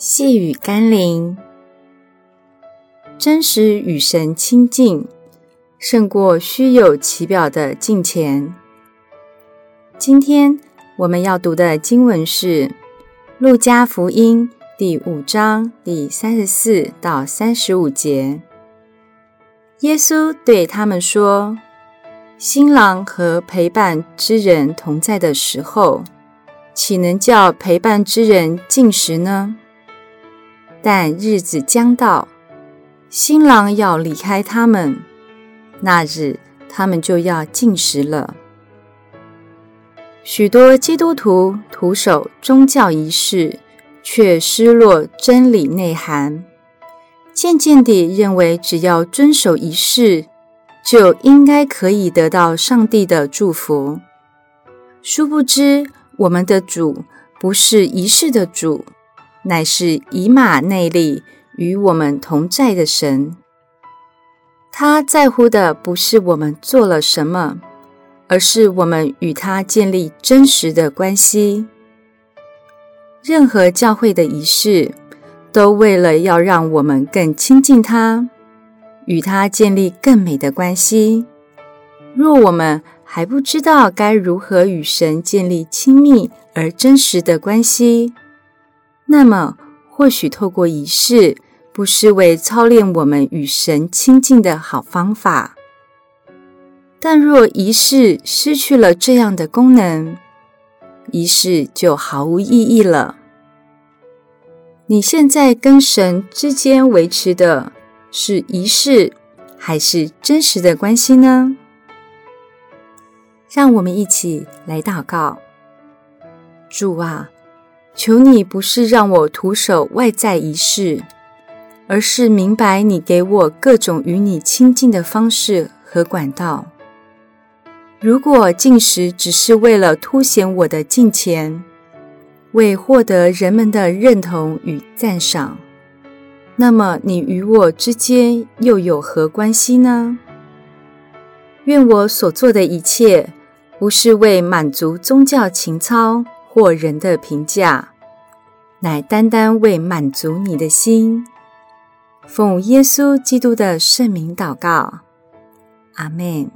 细雨甘霖，真实与神亲近，胜过虚有其表的敬虔。今天我们要读的经文是《路加福音》第五章第三十四到三十五节。耶稣对他们说：“新郎和陪伴之人同在的时候，岂能叫陪伴之人进食呢？”但日子将到，新郎要离开他们，那日他们就要进食了。许多基督徒徒守宗教仪式，却失落真理内涵，渐渐地认为只要遵守仪式，就应该可以得到上帝的祝福。殊不知，我们的主不是仪式的主。乃是以马内利与我们同在的神，他在乎的不是我们做了什么，而是我们与他建立真实的关系。任何教会的仪式，都为了要让我们更亲近他，与他建立更美的关系。若我们还不知道该如何与神建立亲密而真实的关系，那么，或许透过仪式，不失为操练我们与神亲近的好方法。但若仪式失去了这样的功能，仪式就毫无意义了。你现在跟神之间维持的是仪式，还是真实的关系呢？让我们一起来祷告：主啊。求你不是让我徒手外在仪式，而是明白你给我各种与你亲近的方式和管道。如果进食只是为了凸显我的敬虔，为获得人们的认同与赞赏，那么你与我之间又有何关系呢？愿我所做的一切，不是为满足宗教情操或人的评价。乃单单为满足你的心，奉耶稣基督的圣名祷告，阿门。